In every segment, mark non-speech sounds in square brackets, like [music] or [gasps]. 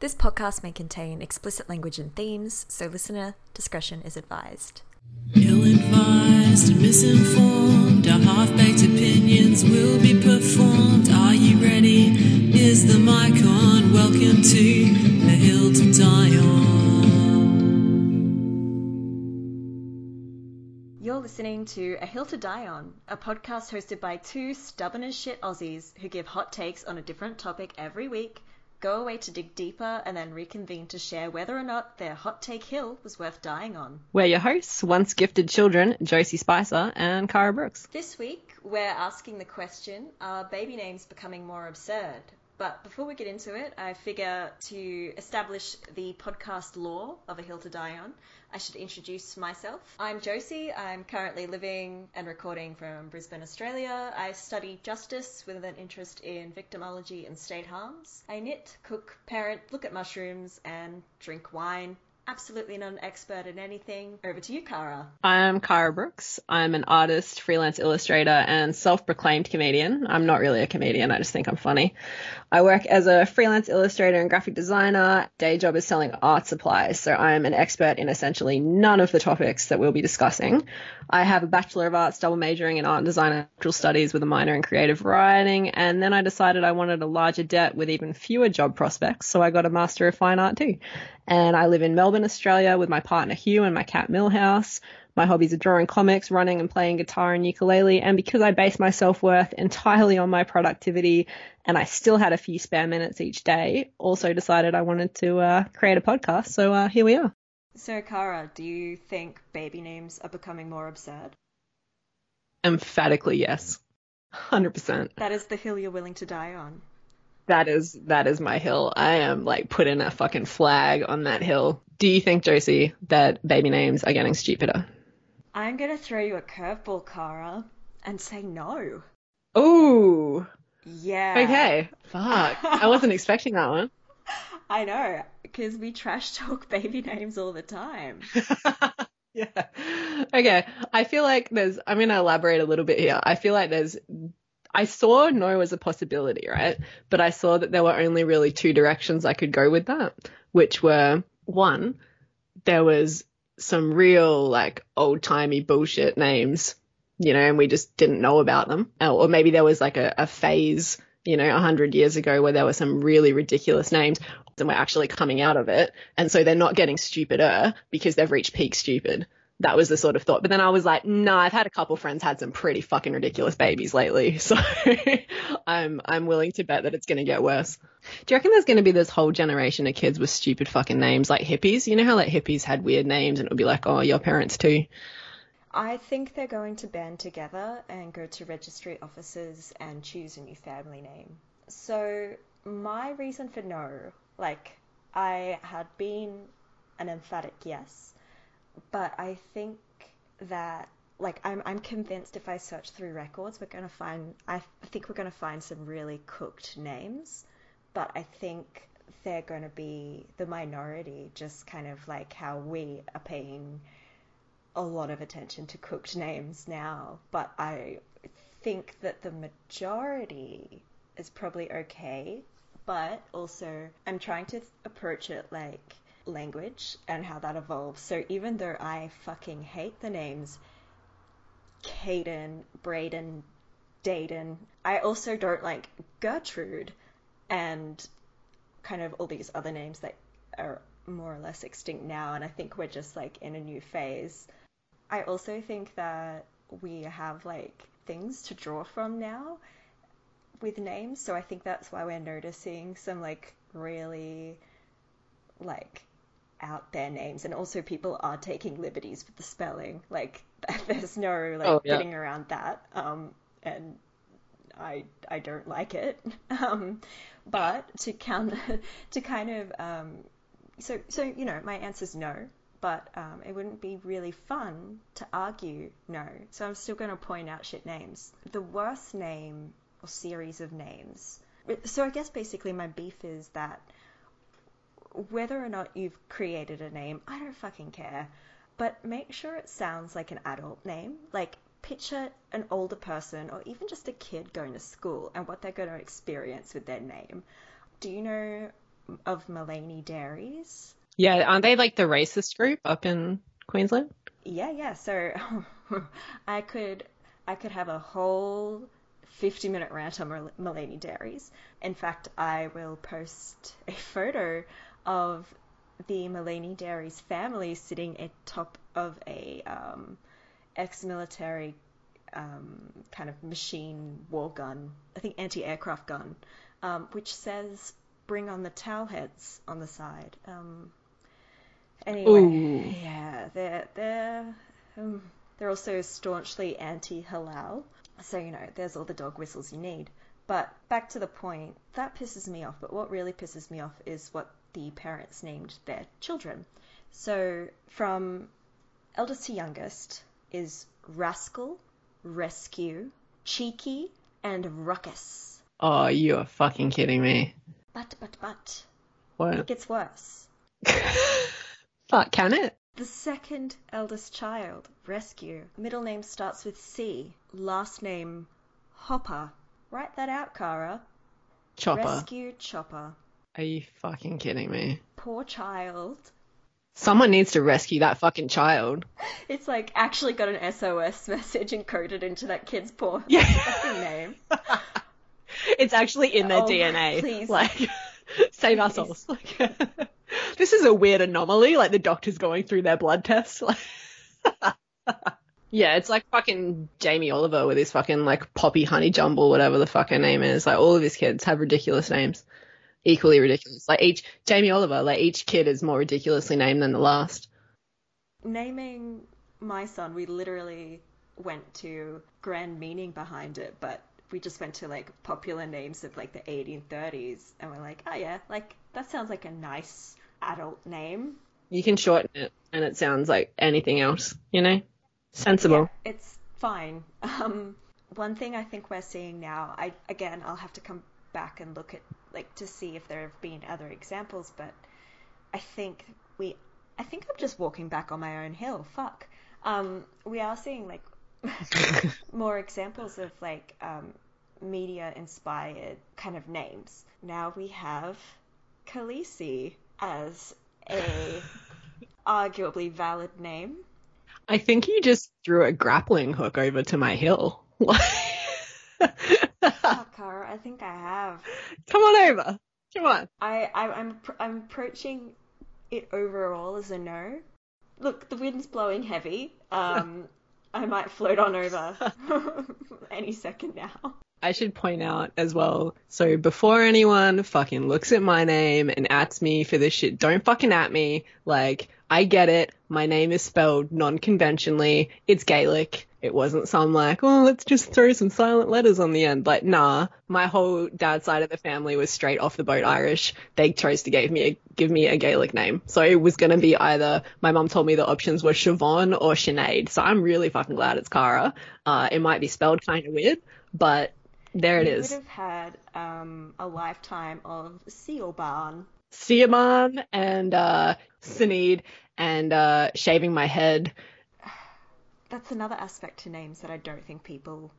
This podcast may contain explicit language and themes, so listener discretion is advised. Ill advised and misinformed, our half baked opinions will be performed. Are you ready? Is the mic on? Welcome to the hill to die on. You're listening to A Hill to Die On, a podcast hosted by two stubborn as shit Aussies who give hot takes on a different topic every week go away to dig deeper, and then reconvene to share whether or not their hot take hill was worth dying on. We're your hosts, once gifted children, Josie Spicer and Caragh Brooks. This week, we're asking the question Are baby names becoming more absurd? But before we get into it, I figure to establish the podcast lore of A Hill to Die On, I should introduce myself. I'm Josie. I'm currently living and recording from Brisbane, Australia. I study justice with an interest in victimology and state harms. I knit, cook, parent, look at mushrooms, and drink wine absolutely not an expert in anything. Over to you, Caragh. I'm Caragh Brooks. I'm an artist, freelance illustrator, and self proclaimed comedian. I'm not really a comedian, I just think I'm funny. I work as a freelance illustrator and graphic designer. Day job is selling art supplies, so I'm an expert in essentially none of the topics that we'll be discussing. I have a Bachelor of Arts double majoring in art and design and cultural studies with a minor in creative writing, and then I decided I wanted a larger debt with even fewer job prospects, so I got a Master of Fine Art too. And I live in Melbourne, Australia with my partner Hugh and my cat Millhouse. My hobbies are drawing comics, running and playing guitar and ukulele. And because I base my self worth entirely on my productivity and I still had a few spare minutes each day, also decided I wanted to uh, create a podcast. So uh, here we are. So, Caragh, do you think baby names are becoming more absurd? Emphatically, yes. 100%. That is the hill you're willing to die on that is that is my hill. I am like putting a fucking flag on that hill. Do you think, Josie, that baby names are getting stupider? I'm gonna throw you a curveball, Caragh, and say no. Ooh. Yeah. Okay. Fuck. I wasn't expecting that one. [laughs] I know, because we trash talk baby names all the time. [laughs] yeah. Okay. I feel like there's, I'm going to elaborate a little bit here. I feel like there's I saw no as a possibility, right? But I saw that there were only really two directions I could go with that, which were one, there was some real like old timey bullshit names, you know, and we just didn't know about them. Or maybe there was like a, a phase, you know, a hundred years ago where there were some really ridiculous names and we're actually coming out of it. And so they're not getting stupider because they've reached peak stupid that was the sort of thought. But then I was like, no, nah, I've had a couple friends had some pretty fucking ridiculous babies lately, [laughs] so I'm I'm willing to bet that it's to get worse. Do you reckon there's to be this whole generation of kids with stupid fucking names like hippies? You know how like hippies had weird names and it would be like, oh, your parents too. I think they're going to band together and go to registry offices and choose a new family name. So my reason for no, like I had been an emphatic yes but I think that like I'm I'm convinced if I search through records, we're gonna find I think we're gonna find some really cooked names, but I think they're to be the minority, just kind of like how we are paying a lot of attention to cooked names now. But I think that the majority is probably okay, but also I'm trying to approach it like language and how that evolves. So even though I fucking hate the names Caden, Braden, Dayton, I also don't like Gertrude and kind of all these other names that are more or less extinct now. And I think we're just like in a new phase. I also think that we have like things to draw from now with names. So I think that's why we're noticing some like really like out their names, and also people are taking liberties with the spelling. Like [laughs] there's no like oh, yeah. getting around that. Um, and I I don't like it. [laughs] Um, but to count [laughs] to kind of um, so so you know my answer is no. But um, it wouldn't be really fun to argue no. So I'm still going to point out shit names. The worst name or series of names. So I guess basically my beef is that whether or not you've created a name, I don't fucking care. But make sure it sounds like an adult name. Like, picture an older person or even just a kid going to school and what they're going to experience with their name. Do you know of Mullaney Dairies. Yeah, aren't they like the racist group up in Queensland? Yeah, yeah. So [laughs] I could I could have a whole 50 minute rant on Mullaney Dairies. In fact, I will post a photo of the Mullaney Dairies family sitting atop of a um, ex-military um, kind of machine war gun, I think anti-aircraft gun, um, which says "Bring on the towelheads" on the side. Um, anyway, Ooh. yeah, they're they're um, they're also staunchly anti-halal, so you know there's all the dog whistles you need. But back to the point, that pisses me off. But what really pisses me off is what the parents named their children. So from eldest to youngest is Rascal, Rescue, Cheeky, and Ruckus. Oh, you are fucking kidding me. But, but, but, What? it gets worse. [laughs] Fuck, can it? The second eldest child, Rescue, middle name starts with C, last name Hopper. Write that out, Caragh. Chopper. Rescue Chopper. Are you fucking kidding me? Poor child. Someone needs to rescue that fucking child. [laughs] It's like actually got an SOS message encoded into that kid's poor [laughs] Yeah. fucking name. [laughs] It's actually in their Oh, DNA. please. Like, save our souls. Like, this is a weird anomaly. Like the doctor's going through their blood tests. Like, yeah, it's like fucking Jamie Oliver with his fucking like Poppy Honey Jumble, whatever the fuck her name is. Like all of his kids have ridiculous names, equally ridiculous. Like each Jamie Oliver, like each kid is more ridiculously named than the last. Naming my son, we literally went to grand meaning behind it, but we just went to like popular names of like the 1830s, and we're like, oh yeah, like that sounds like a nice adult name. You can shorten it, and it sounds like anything else. You know, sensible. Yeah, it's fine. [laughs] Um, one thing I think we're seeing now, I again, I'll have to come back and look at like to see if there have been other examples, but I think we, I think I'm just walking back on my own hill. Fuck. Um, we are seeing like [laughs] more examples of like um, media inspired kind of names. Now we have Khaleesi as a [laughs] arguably valid name. I think you just threw a grappling hook over to my hill. [laughs] I think I have. Come on over. Come on. I, I I'm I'm approaching it overall as a no. Look, the wind's blowing heavy. Um, [laughs] I might float on over [laughs] any second now. I should point out as well. So before anyone fucking looks at my name and ats me for this shit, don't fucking at me. Like, I get it. My name is spelled non-conventionally. It's Gaelic. It wasn't some like, oh, let's just throw some silent letters on the end. Like, nah. My whole dad's side of the family was straight off the boat Irish. They chose to give me a, give me a Gaelic name. So it was gonna be either, my mum told me the options were Siobhan or Sinead. So I'm really fucking glad it's Caragh. Uh, it might be spelled kind of weird, but there it You is. would have had um, a lifetime of barn. Siaman and uh Sinead and uh shaving my head. That's another aspect to names that I don't think people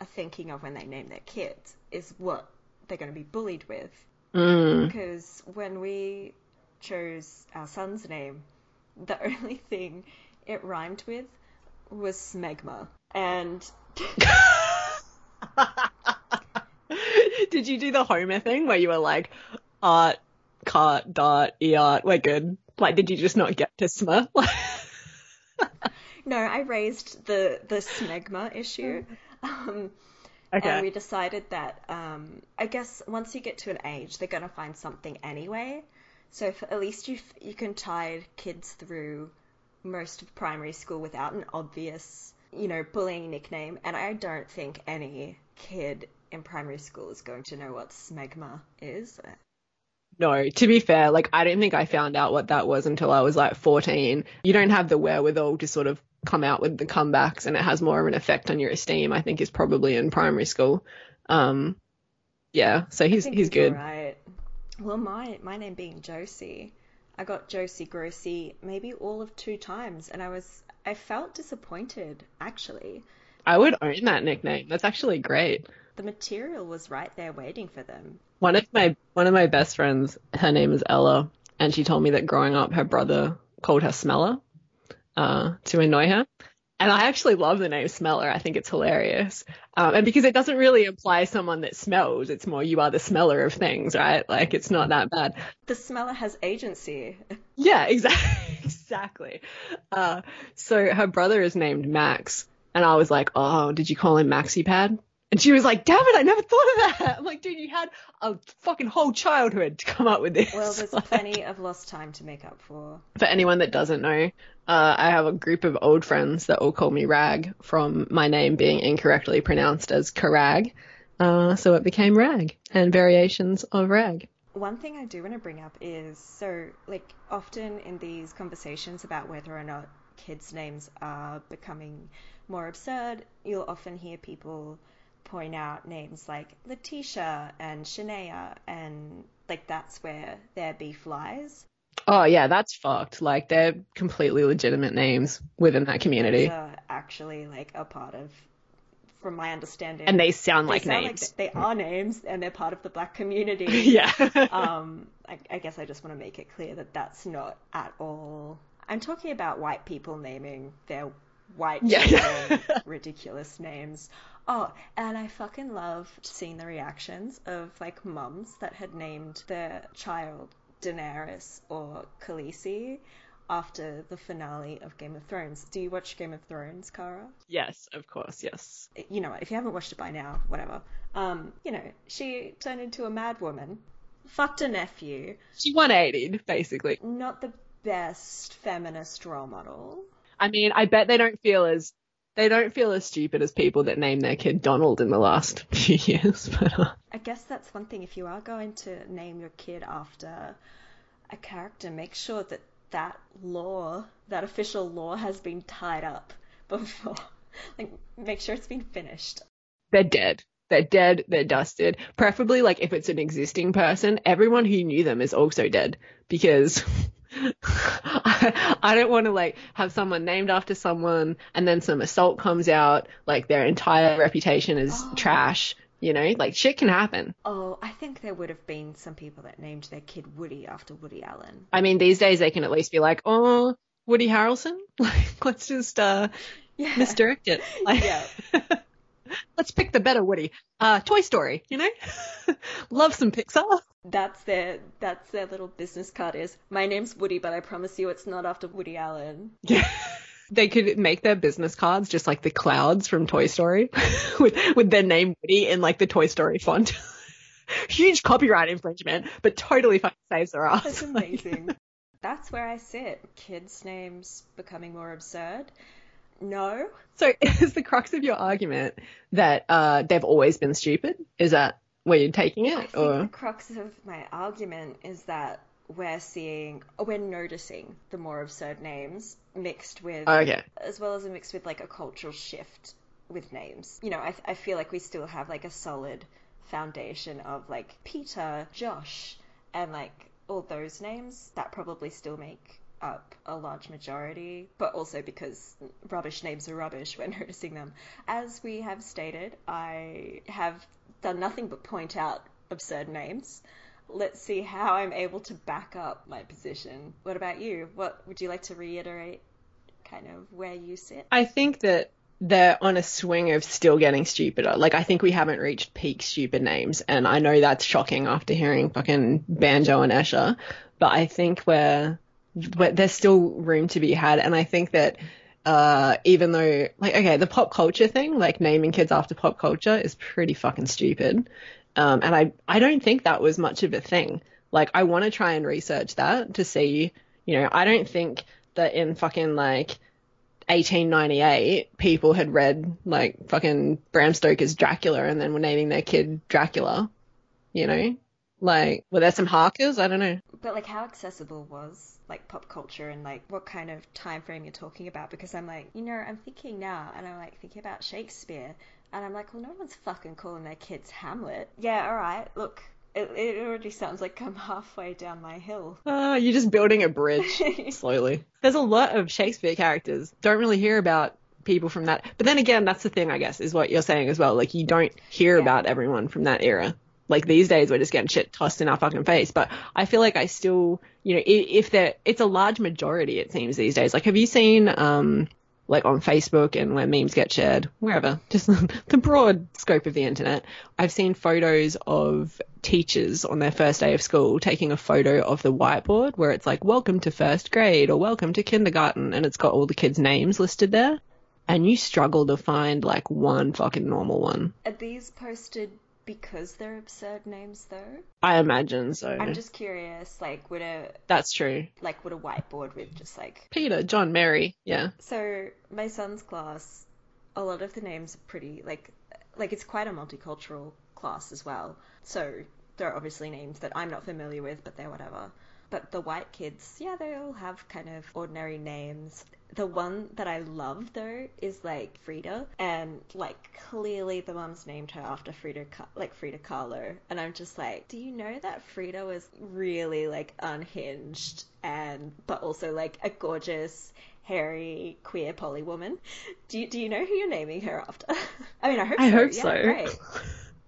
are thinking of when they name their kids is what they're going to be bullied with. Mm. Because when we chose our son's name, the [laughs] only thing it rhymed with was smegma. And [laughs] Did you do the Homer thing where you were like art, cart, dart, eart, we're good? Like did you just not get to sma? [laughs] no, I raised the, the smegma issue. Um, okay. And we decided that um, I guess once you get to an age, they're going to find something anyway. So at least you you can tide kids through most of primary school without an obvious, you know, bullying nickname. And I don't think any kid in primary school is going to know what smegma is. No, to be fair, like I don't think I found out what that was until I was like 14. You don't have the wherewithal to sort of come out with the comebacks and it has more of an effect on your esteem, I think is probably in primary school. Um yeah, so he's think he's good. Right. Well, my my name being Josie, I got Josie Grossi maybe all of two times, and I was I felt disappointed actually. I would own that nickname. That's actually great. the material was right there waiting for them. One of my one of my best friends, her name is Ella, and she told me that growing up, her brother called her Smeller uh, to annoy her. And I actually love the name Smeller. I think it's hilarious. Um, and because it doesn't really imply someone that smells, it's more you are the smeller of things, right? Like it's not that bad. The smeller has agency. Yeah, [laughs] exactly. exactly. Uh, so her brother is named Max. And I was like, oh, did you call him Maxi Pad? And she was like, damn it, I never thought of that. I'm like, dude, you had a fucking whole childhood to come up with this. Well, there's [laughs] Like- plenty of lost time to make up for. for anyone that doesn't know, uh, I have a group of old friends that all call me Rag from my name being incorrectly pronounced as Karag. Uh, so it became Rag and variations of Rag. One thing I do want to bring up is so, like, often in these conversations about whether or not kids' names are becoming more absurd, you'll often hear people point out names like Letitia and Shania, and like that's where their beef lies. Oh yeah, that's fucked. Like they're completely legitimate names within that community, are actually like a part of, from my understanding, and they sound they like sound names. they are names, and they're part of the black community. [laughs] yeah. um, I, I guess I just want to make it clear that that's not at all. I'm talking about white people naming their white Yeah. [laughs] ridiculous names. Oh, and I fucking loved seeing the reactions of like mums that had named their child Daenerys or Khaleesi after the finale of Game of Thrones. Do you watch Game of Thrones, Caragh? yes, of course. Yes. you know if you haven't watched it by now, whatever. Um, you know, she turned into a mad woman, fucked a nephew, She 180 basically. not the best feminist role model. I mean, I bet they don't feel as they don't feel as stupid as people that name their kid Donald in the last [laughs] few years. But uh, I guess that's one thing. If you are going to name your kid after a character, make sure that that lore, that official lore, has been tied up [laughs] before. Like, make sure it's been finished. they're dead. They're dead. They're dusted. Preferably, like if it's an existing person, everyone who knew them is also dead because [laughs] I, [laughs] I don't want to like have someone named after someone and then some assault comes out, like their entire reputation is Oh. [gasps] trash. You know, like shit can happen. Oh, I think there would have been some people that named their kid Woody after Woody Allen. I mean, these days they can at least be like, oh, Woody Harrelson. [laughs] Like, let's just uh, [laughs] Yeah. misdirect it. Like, Yeah. Let's pick the better Woody. Uh, Toy Story. You know, [laughs] love some Pixar. That's their that's their little business card is my name's Woody, but I promise you it's not after Woody Allen. Yeah. [laughs] They could make their business cards just like the clouds from Toy Story [laughs] with with their name Woody in like the Toy Story font. Huge copyright infringement, but totally fucking saves their ass. That's amazing. that's where I sit. Kids' names becoming more absurd. No. So [laughs] is the crux of your argument that uh, they've always been stupid? Is that where you're taking it? Or the crux of my argument is that we're seeing or we're noticing the more absurd names mixed with okay. as well as a mix with like a cultural shift with names. You know, I, I feel like we still have like a solid foundation of like Peter, Josh, and like all those names that probably still make up a large majority, but also because rubbish names are rubbish, we're [laughs] noticing them. As we have stated, I have done nothing but point out absurd names. Let's see how I'm able to back up my position. What about you? What would you like to reiterate kind of where you sit? I think that they're on a swing of still getting stupider. Like I think we haven't reached peak stupid names, and I know that's shocking after hearing fucking Banjo and Escher, but I think we're, we're there's still room to be had, and I think that uh, even though like okay, the pop culture thing, like naming kids after pop culture, is pretty fucking stupid, um, and I I don't think that was much of a thing. Like I want to try and research that to see, you know, I don't think that in fucking like 1898, people had read like fucking Bram Stoker's Dracula and then were naming their kid Dracula. You know, like were there some Harkers? I don't know. But like how accessible was like pop culture and like what kind of time frame you're talking about? Because I'm like, you know, I'm thinking now and I'm like thinking about Shakespeare and I'm like, well, no one's fucking calling their kids Hamlet. Yeah, all right. Look, it, it already sounds like I'm [laughs] halfway down my hill. Uh, you're just building a bridge [laughs] slowly. There's a lot of Shakespeare characters. Don't really hear about people from that. But then again, that's the thing, I guess, is what you're saying as well. Like you don't hear Yeah. about everyone from that era. Like these days, we're just getting shit tossed in our fucking face. But I feel like I still, you know, if there, it's a large majority, it seems these days. Like, have you seen, um, like on Facebook and where memes get shared, wherever, [laughs] just the broad scope of the internet. I've seen photos of teachers on their first day of school taking a photo of the whiteboard where it's like, welcome to first grade or welcome to kindergarten, and it's got all the kids' names listed there. And you struggle to find like one fucking normal one. Are these posted because they're absurd names though? I imagine so. I'm just curious, like would a That's true. like would a whiteboard with just like Peter, John, Mary, yeah. so my son's class, a lot of the names are pretty like like it's quite a multicultural class as well. So there are obviously names that I'm not familiar with, but they're whatever. But the white kids, yeah, they all have kind of ordinary names. The one that I love though is like Frida, and like clearly the mum's named her after Frida, like Frida Kahlo, and I'm just like, do you know that Frida was really like unhinged and but also like a gorgeous, hairy, queer poly woman? Do you do you know who you're naming her after? [laughs] I mean, I hope I so. hope yeah, so. Great.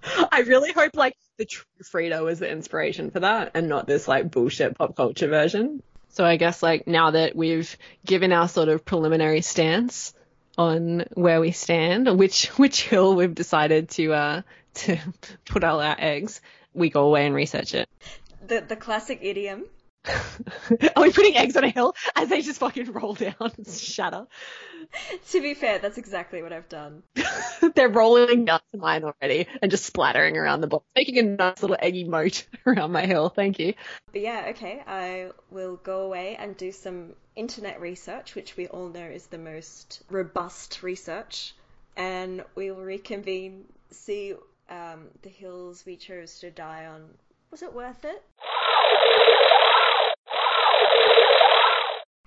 [laughs] I really hope like the true Frida was the inspiration for that and not this like bullshit pop culture version. So I guess like now that we've given our sort of preliminary stance on where we stand, which which hill we've decided to uh to [laughs] put all our eggs, we go away and research it. The the classic idiom. [laughs] Are we putting eggs on a hill as they just fucking roll down and shatter? To be fair, that's exactly what I've done. [laughs] They're rolling down to mine already and just splattering around the bottom, making a nice little eggy moat [laughs] around my hill. Thank you. But yeah, okay, I will go away and do some internet research, which we all know is the most robust research, and we will reconvene, see um, the hills we chose to die on. Was it worth it?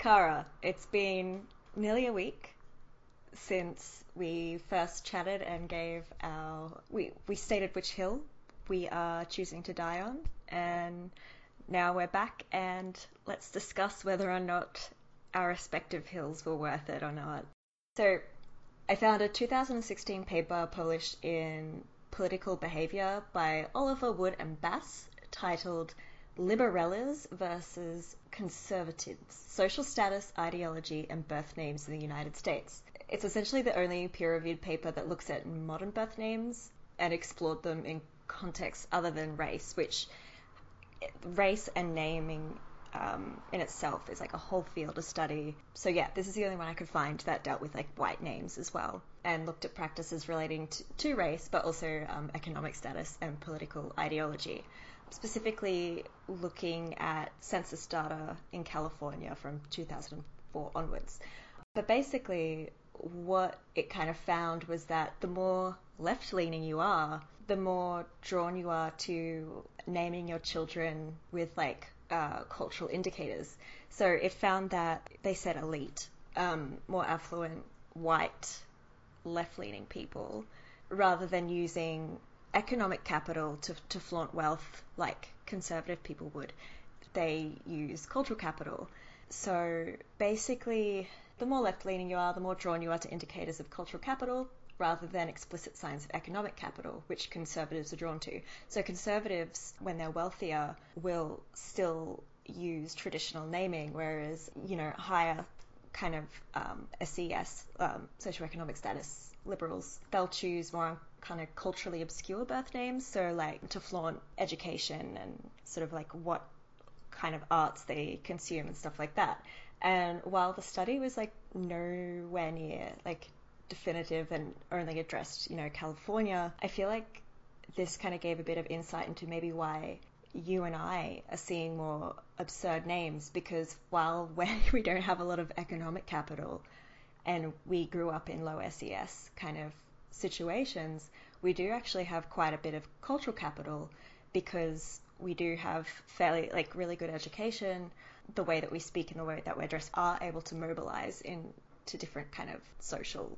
Caragh, it's been nearly a week since we first chatted and gave our we we stated which hill we are choosing to die on and now we're back and let's discuss whether or not our respective hills were worth it or not. So I found a 2016 paper published in Political Behavior by Oliver Wood and Bass titled Liberals versus Conservatives Social Status, Ideology, and Birth Names in the United States. It's essentially the only peer reviewed paper that looks at modern birth names and explored them in contexts other than race, which race and naming um, in itself is like a whole field of study. So yeah, this is the only one I could find that dealt with like white names as well and looked at practices relating to, to race, but also um, economic status and political ideology. Specifically, looking at census data in California from 2004 onwards. But basically, what it kind of found was that the more left leaning you are, the more drawn you are to naming your children with like uh, cultural indicators. So it found that they said elite, um, more affluent, white, left leaning people, rather than using economic capital to, to flaunt wealth like conservative people would. They use cultural capital. So basically, the more left leaning you are, the more drawn you are to indicators of cultural capital rather than explicit signs of economic capital, which conservatives are drawn to. So conservatives, when they're wealthier, will still use traditional naming, whereas, you know, higher kind of um, SES, um, socioeconomic status liberals, they'll choose more kind of culturally obscure birth names, so like to flaunt education and sort of like what kind of arts they consume and stuff like that. And while the study was like nowhere near like definitive and only addressed, you know, California, I feel like this kind of gave a bit of insight into maybe why you and I are seeing more absurd names because while [laughs] we don't have a lot of economic capital and we grew up in low SES kind of situations, we do actually have quite a bit of cultural capital because we do have fairly like really good education. The way that we speak and the way that we're dressed are able to mobilize into different kind of social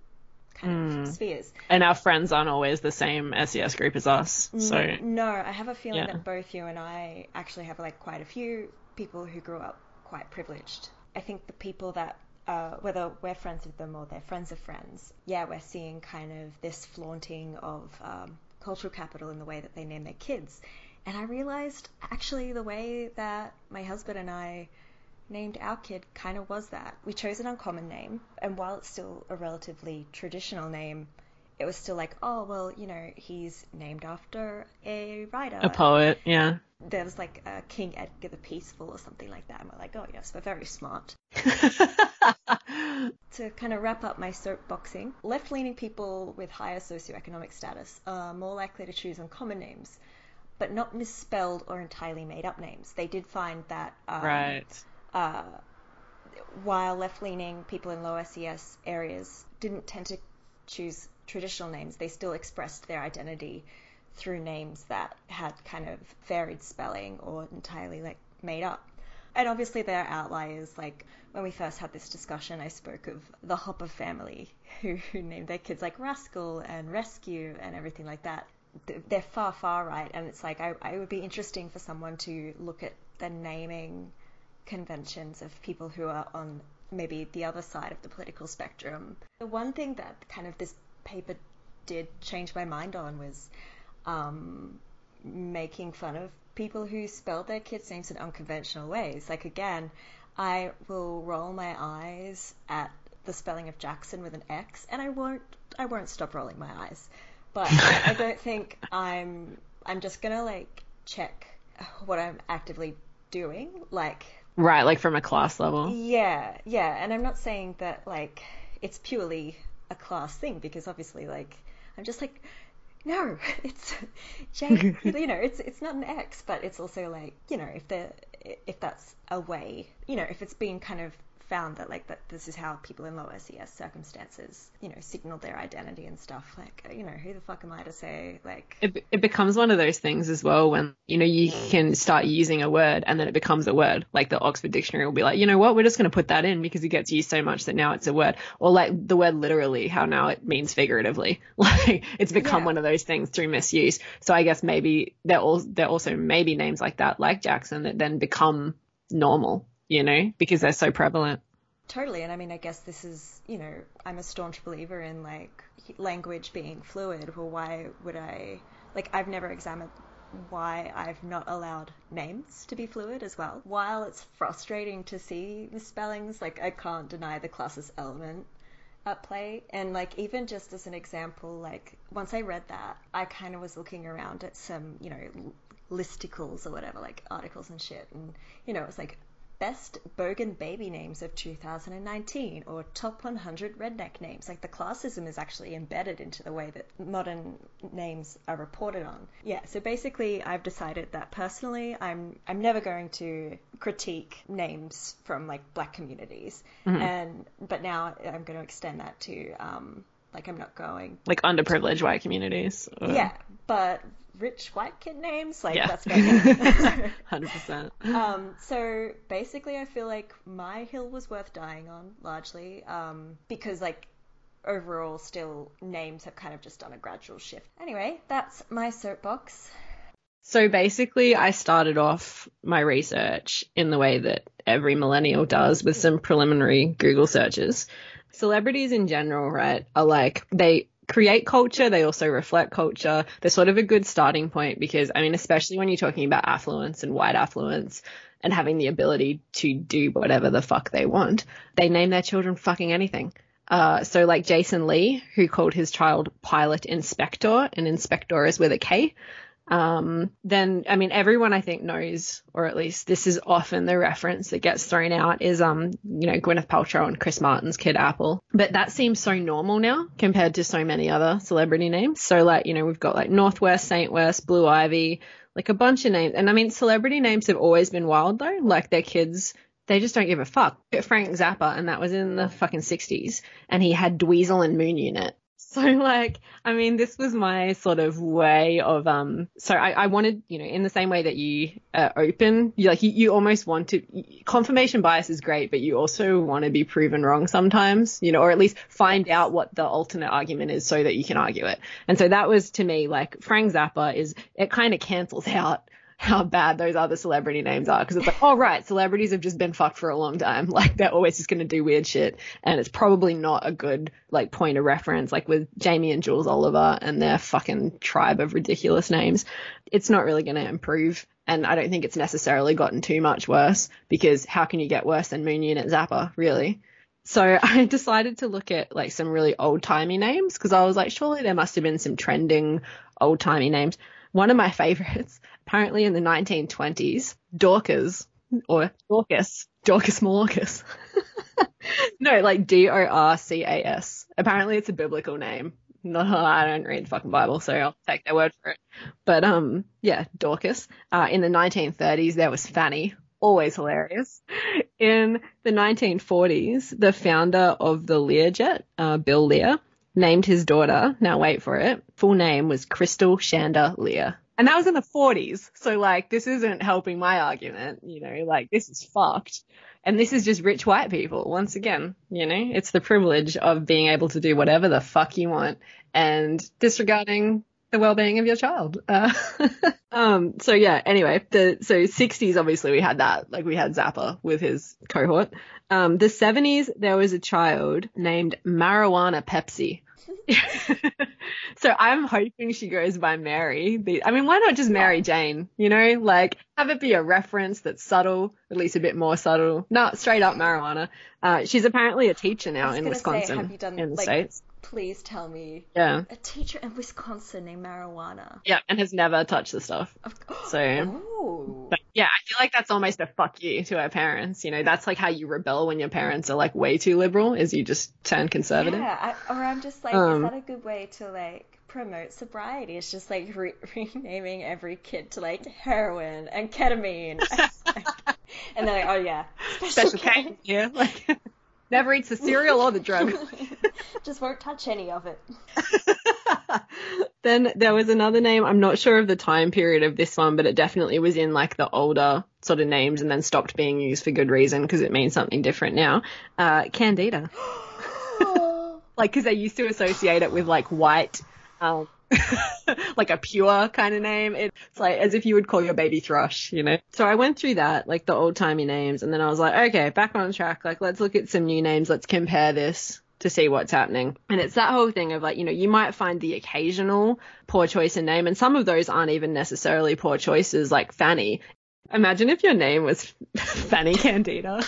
kind of mm. spheres. And our friends aren't always the same SES group as us. So No, I have a feeling Yeah. that both you and I actually have like quite a few people who grew up quite privileged. I think the people that uh, whether we're friends with them or they're friends of friends, yeah, we're seeing kind of this flaunting of um, cultural capital in the way that they name their kids. And I realized actually the way that my husband and I named our kid kind of was that. We chose an uncommon name, and while it's still a relatively traditional name, it was still like, oh, well, you know, he's named after a writer. A poet, yeah. There was like uh, King Edgar the Peaceful or something like that. And we're like, oh, yes, we're very smart. [laughs] to kind of wrap up my soapboxing, left leaning people with higher socioeconomic status are more likely to choose uncommon names, but not misspelled or entirely made up names. They did find that. Um, right. Uh, while left leaning people in low SES areas didn't tend to choose traditional names, they still expressed their identity through names that had kind of varied spelling or entirely like made up. And obviously there are outliers. Like when we first had this discussion, I spoke of the Hopper family [laughs] who, who named their kids like Rascal and Rescue and everything like that. They're far, far right, and it's like I, I would be interesting for someone to look at the naming conventions of people who are on maybe the other side of the political spectrum. The one thing that kind of this paper did change my mind on was um, making fun of people who spelled their kids' names in unconventional ways. Like again, I will roll my eyes at the spelling of Jackson with an X, and I won't I won't stop rolling my eyes. But I [laughs] don't think I'm I'm just gonna like check what I'm actively doing, like Right, like from a class level. Yeah, yeah, and I'm not saying that like it's purely a class thing because obviously like I'm just like no, [laughs] it's [laughs] you know, it's it's not an X, but it's also like you know if the if that's a way, you know, if it's been kind of found that like that this is how people in low SES circumstances, you know, signal their identity and stuff. Like, you know, who the fuck am I to say like it, it becomes one of those things as well when you know you mm. can start using a word and then it becomes a word. Like the Oxford Dictionary will be like, you know what, we're just going to put that in because it gets used so much that now it's a word. Or like the word literally, how now it means figuratively. [laughs] Like it's become yeah. one of those things through misuse. So I guess maybe there all there also maybe names like that, like Jackson, that then become normal you know, because they're so prevalent. Totally. And I mean, I guess this is, you know, I'm a staunch believer in like language being fluid. Well, why would I, like, I've never examined why I've not allowed names to be fluid as well. While it's frustrating to see misspellings, like, I can't deny the classist element at play. And like even just as an example, like once I read that, I kind of was looking around at some, you know, listicles or whatever, like articles and shit, and you know, it's like Best Bogan Baby Names of 2019 or Top 100 Redneck Names. Like the classism is actually embedded into the way that modern names are reported on. Yeah, so basically I've decided that personally I'm I'm never going to critique names from like black communities. Mm-hmm. And but now I'm going to extend that to um like I'm not going like underprivileged white communities. Or... Yeah, but rich white kid names. Like yeah. that's [laughs] hundred percent. Um, so basically, I feel like my hill was worth dying on largely um, because like overall, still names have kind of just done a gradual shift. Anyway, that's my soapbox. So basically, I started off my research in the way that every millennial does with some preliminary Google searches. Celebrities in general, right, are like, they create culture, they also reflect culture. They're sort of a good starting point because, I mean, especially when you're talking about affluence and white affluence and having the ability to do whatever the fuck they want, they name their children fucking anything. Uh, so like Jason Lee, who called his child Pilot Inspector, and Inspector is with a K um, then I mean everyone I think knows, or at least this is often the reference that gets thrown out is um you know Gwyneth Paltrow and Chris Martin's kid Apple, but that seems so normal now compared to so many other celebrity names. So like you know we've got like Northwest, Saint West, Blue Ivy, like a bunch of names, and I mean celebrity names have always been wild though, like their kids. They just don't give a fuck. Frank Zappa, and that was in the fucking 60s, and he had Dweezil and Moon Unit [laughs] so like, I mean, this was my sort of way of, um, so I, I wanted, you know, in the same way that you uh, open, you like, you, you almost want to, confirmation bias is great, but you also want to be proven wrong sometimes, you know, or at least find out what the alternate argument is so that you can argue it. And so that was to me like Frank Zappa is, it kind of cancels out how bad those other celebrity names are because it's like, oh right, celebrities have just been fucked for a long time. [laughs] Like they're always just gonna do weird shit, and it's probably not a good like point of reference. Like with Jamie and Jules Oliver and their fucking tribe of ridiculous names, it's not really gonna improve. And I don't think it's necessarily gotten too much worse because how can you get worse than Moon Unit Zappa, really? So [laughs] I decided to look at like some really old timey names because I was like, surely there must have been some trending old timey names. One of my [laughs] favorites, apparently in the 1920s, Dorcas or Dorcas, Dorcas Malorcas. [laughs] no, like D O R C A S. Apparently it's a biblical name. No, I don't read the fucking Bible, so I'll take their word for it. But um, yeah, Dorcas. Uh, in the 1930s, there was Fanny, always hilarious. In the 1940s, the founder of the Learjet, uh, Bill Lear, named his daughter, now wait for it, full name was Crystal Shanda Lear. And that was in the 40s. So like, this isn't helping my argument, you know, like this is fucked. And this is just rich white people. Once again, you know, it's the privilege of being able to do whatever the fuck you want and disregarding the well-being of your child. Uh, [laughs] um, so yeah, anyway, the, so 60s, obviously we had that, like we had Zappa with his cohort. Um, the 70s, there was a child named Marijuana Pepsi. [laughs] so I'm hoping she goes by Mary. I mean, why not just Mary Jane? You know, like have it be a reference that's subtle, at least a bit more subtle. No, straight up marijuana. Uh, she's apparently a teacher now in Wisconsin, say, done, in the like, states. Please tell me. Yeah. A teacher in Wisconsin named Marijuana. Yeah, and has never touched the stuff. So. [gasps] Oh. But yeah, I feel like that's almost a fuck you to our parents. You know, that's like how you rebel when your parents are like way too liberal, is you just turn conservative. Yeah, I, or I'm just like, Um, is that a good way to like promote sobriety? It's just like re- [laughs] renaming every kid to like heroin and ketamine, [laughs] and they're like, oh yeah, special, Special K. Yeah, like [laughs] never eats the cereal or the drug. just won't touch any of it. [laughs] then there was another name. I'm not sure of the time period of this one, but it definitely was in like the older sort of names and then stopped being used for good reason because it means something different now. Uh, Candida. [gasps] like, because they used to associate it with like white, um, [laughs] like a pure kind of name. It's like as if you would call your baby thrush, you know? So I went through that, like the old timey names, and then I was like, okay, back on track. Like, let's look at some new names. Let's compare this to see what's happening. And it's that whole thing of like, you know, you might find the occasional poor choice in name, and some of those aren't even necessarily poor choices, like Fanny. Imagine if your name was [laughs] Fanny Candida.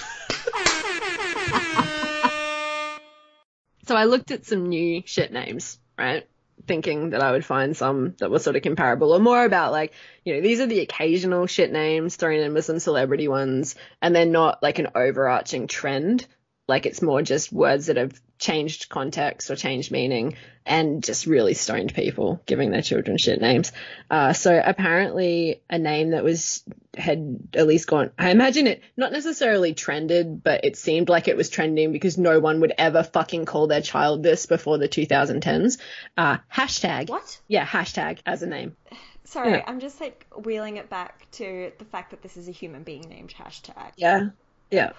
so I looked at some new shit names, right? Thinking that I would find some that were sort of comparable or more about like, you know, these are the occasional shit names thrown in with some celebrity ones and they're not like an overarching trend. Like it's more just words that have changed context or changed meaning and just really stoned people giving their children shit names. Uh, so apparently a name that was, had at least gone, I imagine it not necessarily trended, but it seemed like it was trending because no one would ever fucking call their child this before the 2010s. Uh, hashtag. What? Yeah, hashtag as a name. Sorry, Yeah. I'm just like wheeling it back to the fact that this is a human being named hashtag. Yeah. Yeah.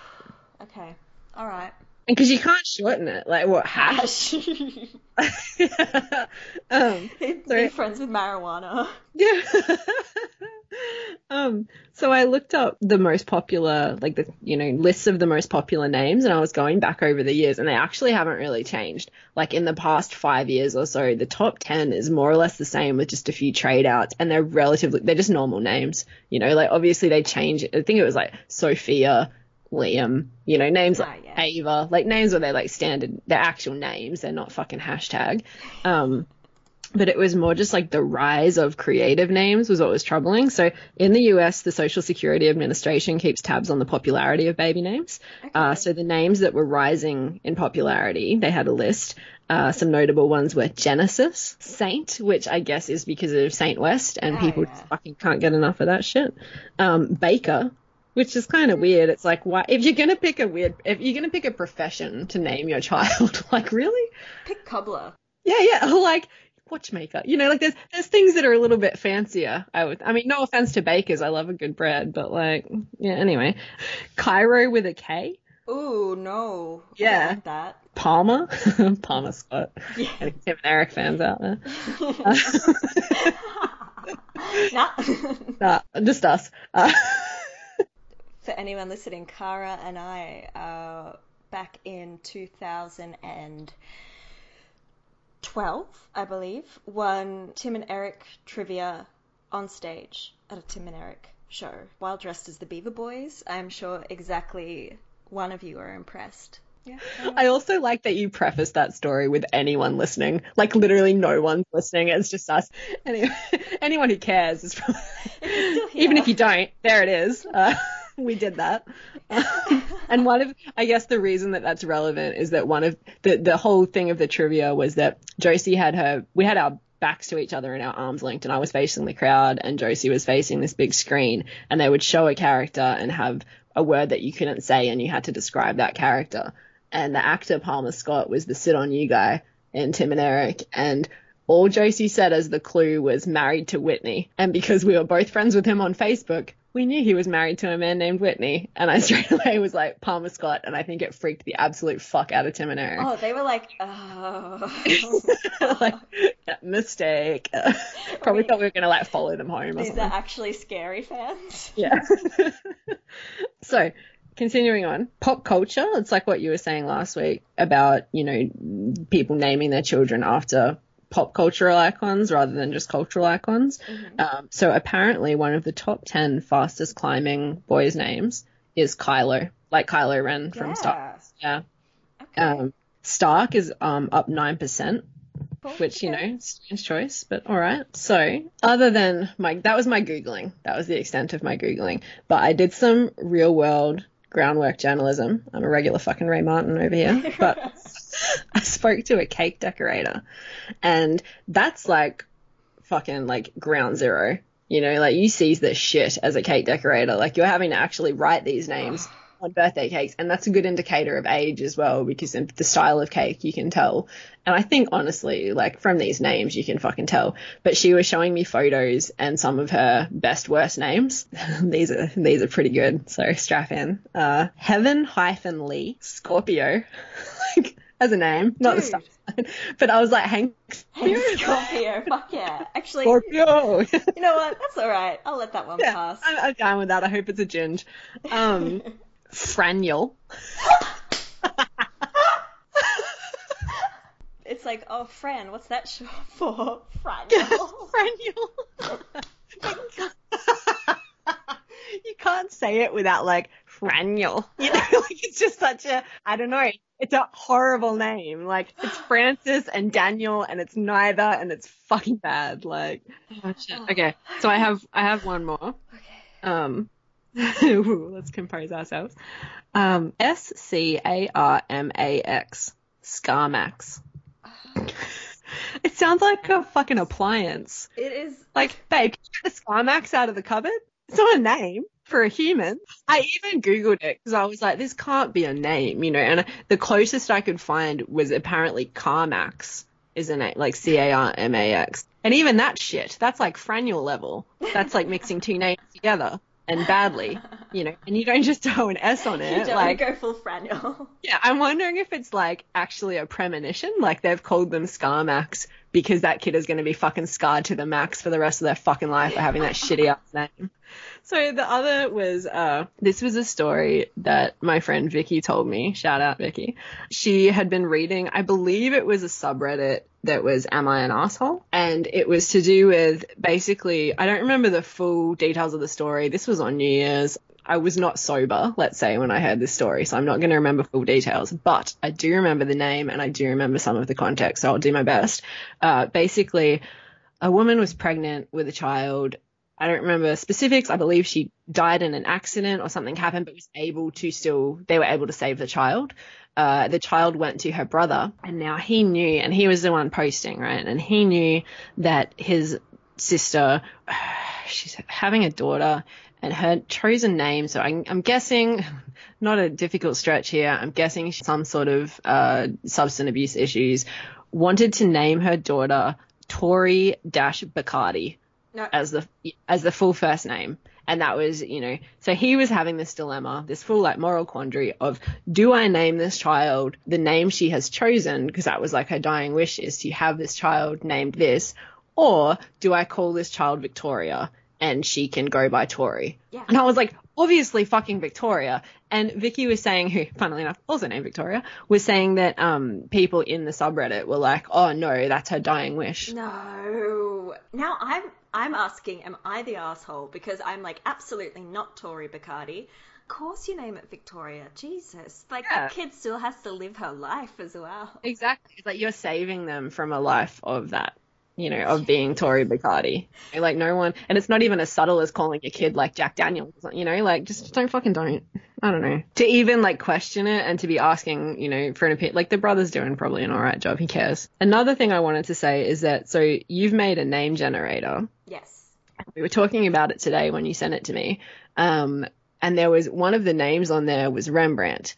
Okay. All right. And because you can't shorten it. Like what? Hash? [laughs] [laughs] Um, Be Sorry. friends with marijuana. Yeah. [laughs] um, so I looked up the most popular, like the, you know, lists of the most popular names and I was going back over the years and they actually haven't really changed. Like in the past five years or so, the top 10 is more or less the same with just a few trade outs and they're relatively, they're just normal names. You know, like obviously they change. I think it was like Sophia, Liam, you know, names Ah, like yeah. Ava, like names where they're like standard, they're actual names. They're not fucking hashtag. Um, but it was more just like the rise of creative names was what was troubling. So in the US, the Social Security Administration keeps tabs on the popularity of baby names. Uh, so the names that were rising in popularity, they had a list. Uh, some notable ones were Genesis, Saint, which I guess is because of Saint West, and Oh, people yeah. just fucking can't get enough of that shit. Um, Baker, which is kind of weird. It's like, why, if you're gonna pick a weird, if you're gonna pick a profession to name your child, [laughs] like really? Pick cobbler. Yeah, yeah, [laughs] like watchmaker. You know, like there's there's things that are a little bit fancier. I would, I mean, no offense to bakers, I love a good bread, but like, yeah. Anyway, Cairo with a K, Ooh, no. Yeah. like that. Palmer, [laughs] Palmer Scott. Yeah. Tim and Eric fans out there? nah. Nah, just us. Uh, For anyone listening, Caragh and I, uh, back in 2012, I believe, won Tim and Eric trivia on stage at a Tim and Eric show while dressed as the Beaver Boys. I'm sure exactly one of you are impressed. Yeah. I also like that you preface that story with anyone listening. Like literally no one's listening. It's just us. Anyway, [laughs] anyone who cares is probably [laughs] even if you don't, there it is. Uh, [laughs] we did that. [laughs] and one of, I guess the reason that that's relevant is that one of the, the whole thing of the trivia was that Josie had her, we had our backs to each other and our arms linked and I was facing the crowd and Josie was facing this big screen and they would show a character and have a word that you couldn't say and you had to describe that character. And the actor Palmer Scott was the sit on you guy in Tim and Eric and all Josie said as the clue was married to Whitney. And because we were both friends with him on Facebook, we knew he was married to a man named Whitney. And I straight away was like, Palmer Scott. And I think it freaked the absolute fuck out of Tim and Eric. Oh, they were like, oh. [laughs] like, mistake. [laughs] Probably thought we were going to like follow them home These something. are actually scary fans. [laughs] Yeah. so, continuing on, pop culture. It's like what you were saying last week about, you know, people naming their children after pop cultural icons rather than just cultural icons. Um, so apparently one of the top 10 fastest climbing boys names is Kylo, like Kylo Ren from Star Wars. Yeah. Okay. Um, Stark is um, up 9%, Cool. which, you know, strange choice, but all right. So, other than my, that was my Googling. That was the extent of my Googling. But I did some real world groundwork journalism. I'm a regular fucking Ray Martin over here. But [laughs] [laughs] I spoke to a cake decorator and that's like fucking like ground zero. You know, like you seize the shit as a cake decorator. Like you're having to actually write these names [sighs] on birthday cakes, and that's a good indicator of age as well because of the style of cake you can tell. And I think honestly, like from these names, you can fucking tell. But she was showing me photos and some of her best worst names. [laughs] these are these are pretty good. So strap in. Uh, Heaven hyphen Lee Scorpio, [laughs] like as a name, not the Dude. stuff. [laughs] But I was like, Hank Hey, Scorpio, fuck yeah. Actually, Scorpio. you know what? That's all right. I'll let that one yeah, pass. I'm, I'm down with that. I hope it's a ginge. Um, [laughs] Franiel. [laughs] It's like, oh, Fran, what's that short for? Fragile. Franiel. you can't say it without like Franiel. You know, like it's just such a I don't know. It's a horrible name. Like it's [gasps] Francis and Daniel, and it's neither, and it's fucking bad. Like, oh. [sighs] Okay, so I have I have one more. Okay. Um, [laughs] ooh, let's compose ourselves. Um, S C A R M A X, Scarmax. It sounds like a fucking appliance. It is. Like, babe, can you get the Scarmax out of the cupboard? It's not a name for a human. I even Googled it because I was like, this can't be a name, you know, and the closest I could find was apparently Carmax is a name, like C-A-R-M-A-X. And even that shit, that's like Franiel level. That's like mixing two names together and badly, you know, and you don't just throw an S on [laughs] it. You don't Like, go full Franiel. [laughs] yeah, I'm wondering if it's like actually a premonition, like they've called them Scarmax because that kid is going to be fucking scarred to the max for the rest of their fucking life for having that [laughs] shitty ass name. So the other was, uh, this was a story that my friend Vicky told me. Shout out Vicky. She had been reading, I believe it was a subreddit that was Am I an Asshole? And it was to do with basically, I don't remember the full details of the story. This was on New Year's. I was not sober, let's say, when I heard this story, so I'm not going to remember full details, but I do remember the name and I do remember some of the context, so I'll do my best. Uh, basically, a woman was pregnant with a child. I don't remember specifics. I believe she died in an accident or something happened, but was able to still, they were able to save the child. Uh, the child went to her brother and now he knew, and he was the one posting, right? And he knew that his sister, [sighs] she's having a daughter and her chosen name. So I'm, I'm guessing, [laughs] not a difficult stretch here. I'm guessing some sort of uh, substance abuse issues. Wanted to name her daughter Tori Dash Bacardi No. as the as the full first name. And that was, you know, so he was having this dilemma, this full like moral quandary of do I name this child the name she has chosen because that was like her dying wish is to have this child named this Or do I call this child Victoria and she can go by Tori? Yeah. And I was like, obviously fucking Victoria. And Vicky was saying, who, funnily enough, also named Victoria, was saying that um, people in the subreddit were like, oh no, that's her dying wish. No. Now I'm I'm asking, am I the asshole? Because I'm like absolutely not Tori Bacardi. Of course you name it Victoria. Jesus. Like Yeah. that kid still has to live her life as well. Exactly. It's like you're saving them from a life of that, you know, of being Tori Bacardi. Like no one, and it's not even as subtle as calling your kid like Jack Daniels, you know, like just don't fucking don't. I don't know. To even like question it and to be asking, you know, for an opinion, like the brother's doing probably an alright job. He cares. Another thing I wanted to say is that, so you've made a name generator. Yes. We were talking about it today when you sent it to me. Um, and there was one of the names on there was Rembrandt.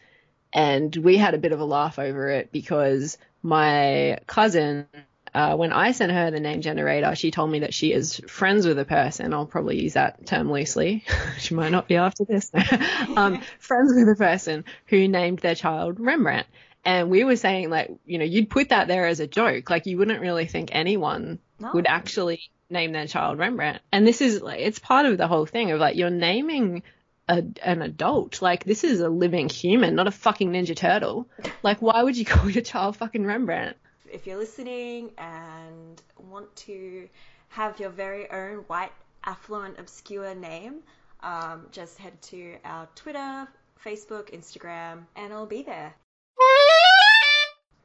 And we had a bit of a laugh over it because my cousin, uh, when I sent her the name generator, she told me that she is friends with a person. I'll probably use that term loosely. [laughs] she might not be after this. [laughs] um, friends with a person who named their child Rembrandt. And we were saying like, you know, you'd put that there as a joke. Like you wouldn't really think anyone No. would actually name their child Rembrandt. And this is like, it's part of the whole thing of like, you're naming a, an adult. Like, this is a living human, not a fucking Ninja Turtle. Like, why would you [laughs] call your child fucking Rembrandt? If you're listening and want to have your very own white, affluent, obscure name, um, just head to our Twitter, Facebook, Instagram, and I'll be there.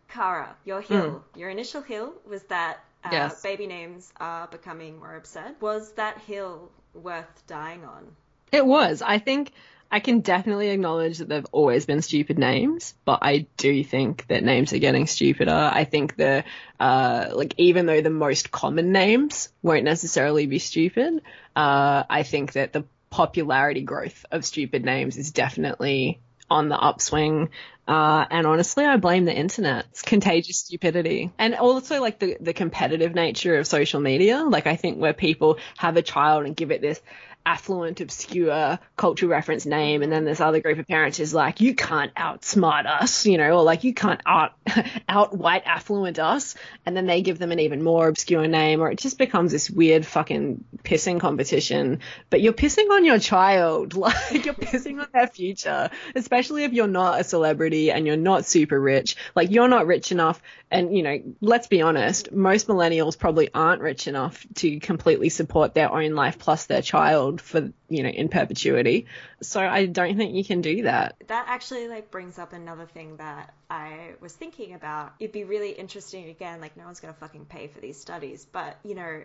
Caragh, your hill, your initial hill was that uh, Yes. baby names are becoming more absurd. Was that hill worth dying on? It was. I think I can definitely acknowledge that they've always been stupid names, but I do think that names are getting stupider. I think the, uh, like, even though the most common names won't necessarily be stupid, uh, I think that the popularity growth of stupid names is definitely on the upswing. Uh, and honestly, I blame the internet. It's contagious stupidity. And also like the, the competitive nature of social media. Like I think where people have a child and give it this affluent, obscure cultural reference name, and then this other group of parents is like, you can't outsmart us, you know, or like you can't out [laughs] out white affluent us, and then they give them an even more obscure name, or it just becomes this weird fucking pissing competition. But you're pissing on your child, [laughs] like you're pissing on their future, especially if you're not a celebrity and you're not super rich, like you're not rich enough. And you know, let's be honest, most millennials probably aren't rich enough to completely support their own life plus their child for you know in perpetuity. So I don't think you can do that. That actually like brings up another thing that I was thinking about. It'd be really interesting again, like no one's gonna fucking pay for these studies, but you know,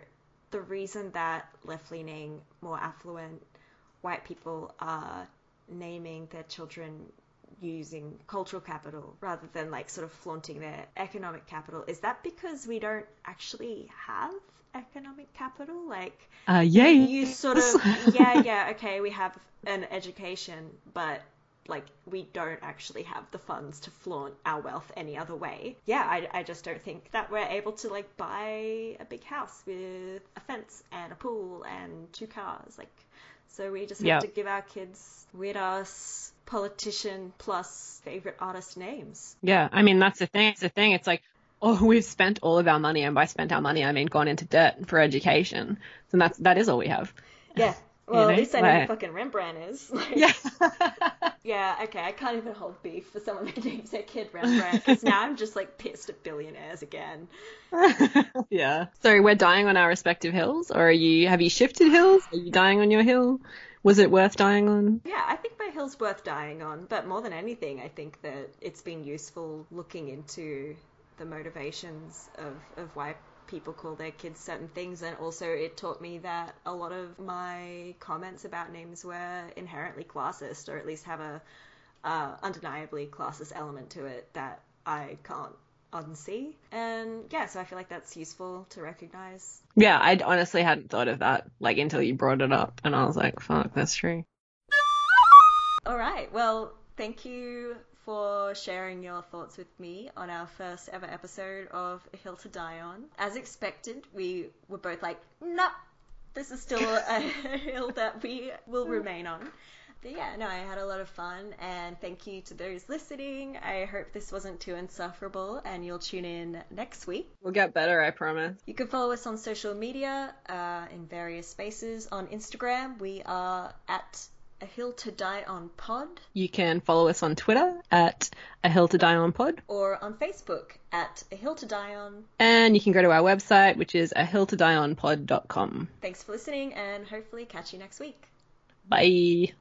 the reason that left leaning, more affluent white people are naming their children using cultural capital rather than like sort of flaunting their economic capital is that because we don't actually have economic capital like Uh, yeah. you sort of [laughs] yeah yeah okay we have an education but like we don't actually have the funds to flaunt our wealth any other way yeah I, I just don't think that we're able to like buy a big house with a fence and a pool and two cars like so we just have Yeah. to give our kids weird ass politician plus favorite artist names Yeah, I mean that's the thing. It's the thing. It's like, oh, we've spent all of our money, and by spent our money, I mean gone into debt for education. So that's that is all we have. yeah [laughs] well know, at least I know like- who fucking Rembrandt is [laughs] Like, Yeah. [laughs] Yeah, okay, I can't even hold beef for someone that names their kid Rembrandt because now I'm just like pissed at billionaires again. yeah. So we're dying on our respective hills, or are you? Have you shifted hills? Are you dying on your hill? Was it worth dying on? Yeah, I hill's worth dying on, but more than anything, I think that it's been useful looking into the motivations of, of why people call their kids certain things, and also it taught me that a lot of my comments about names were inherently classist, or at least have a uh, undeniably classist element to it that I can't unsee. And yeah, so I feel like that's useful to recognize. Yeah, I honestly hadn't thought of that like until you brought it up, and I was like, fuck, that's true. All right. Well, thank you for sharing your thoughts with me on our first ever episode of A Hill to Die On. As expected, we were both like, nah, this is still [laughs] a hill that we will remain on. But yeah, no, I had a lot of fun, and thank you to those listening. I hope this wasn't too insufferable, and you'll tune in next week. We'll get better, I promise. You can follow us on social media uh, in various spaces. On Instagram, we are at a hill to die on pod, You can follow us on Twitter at a hill to die on pod, or on Facebook at a hill to die on. and you can go to our website, which is a hill to die on pod.com. Thanks for listening, and hopefully catch you next week. Bye.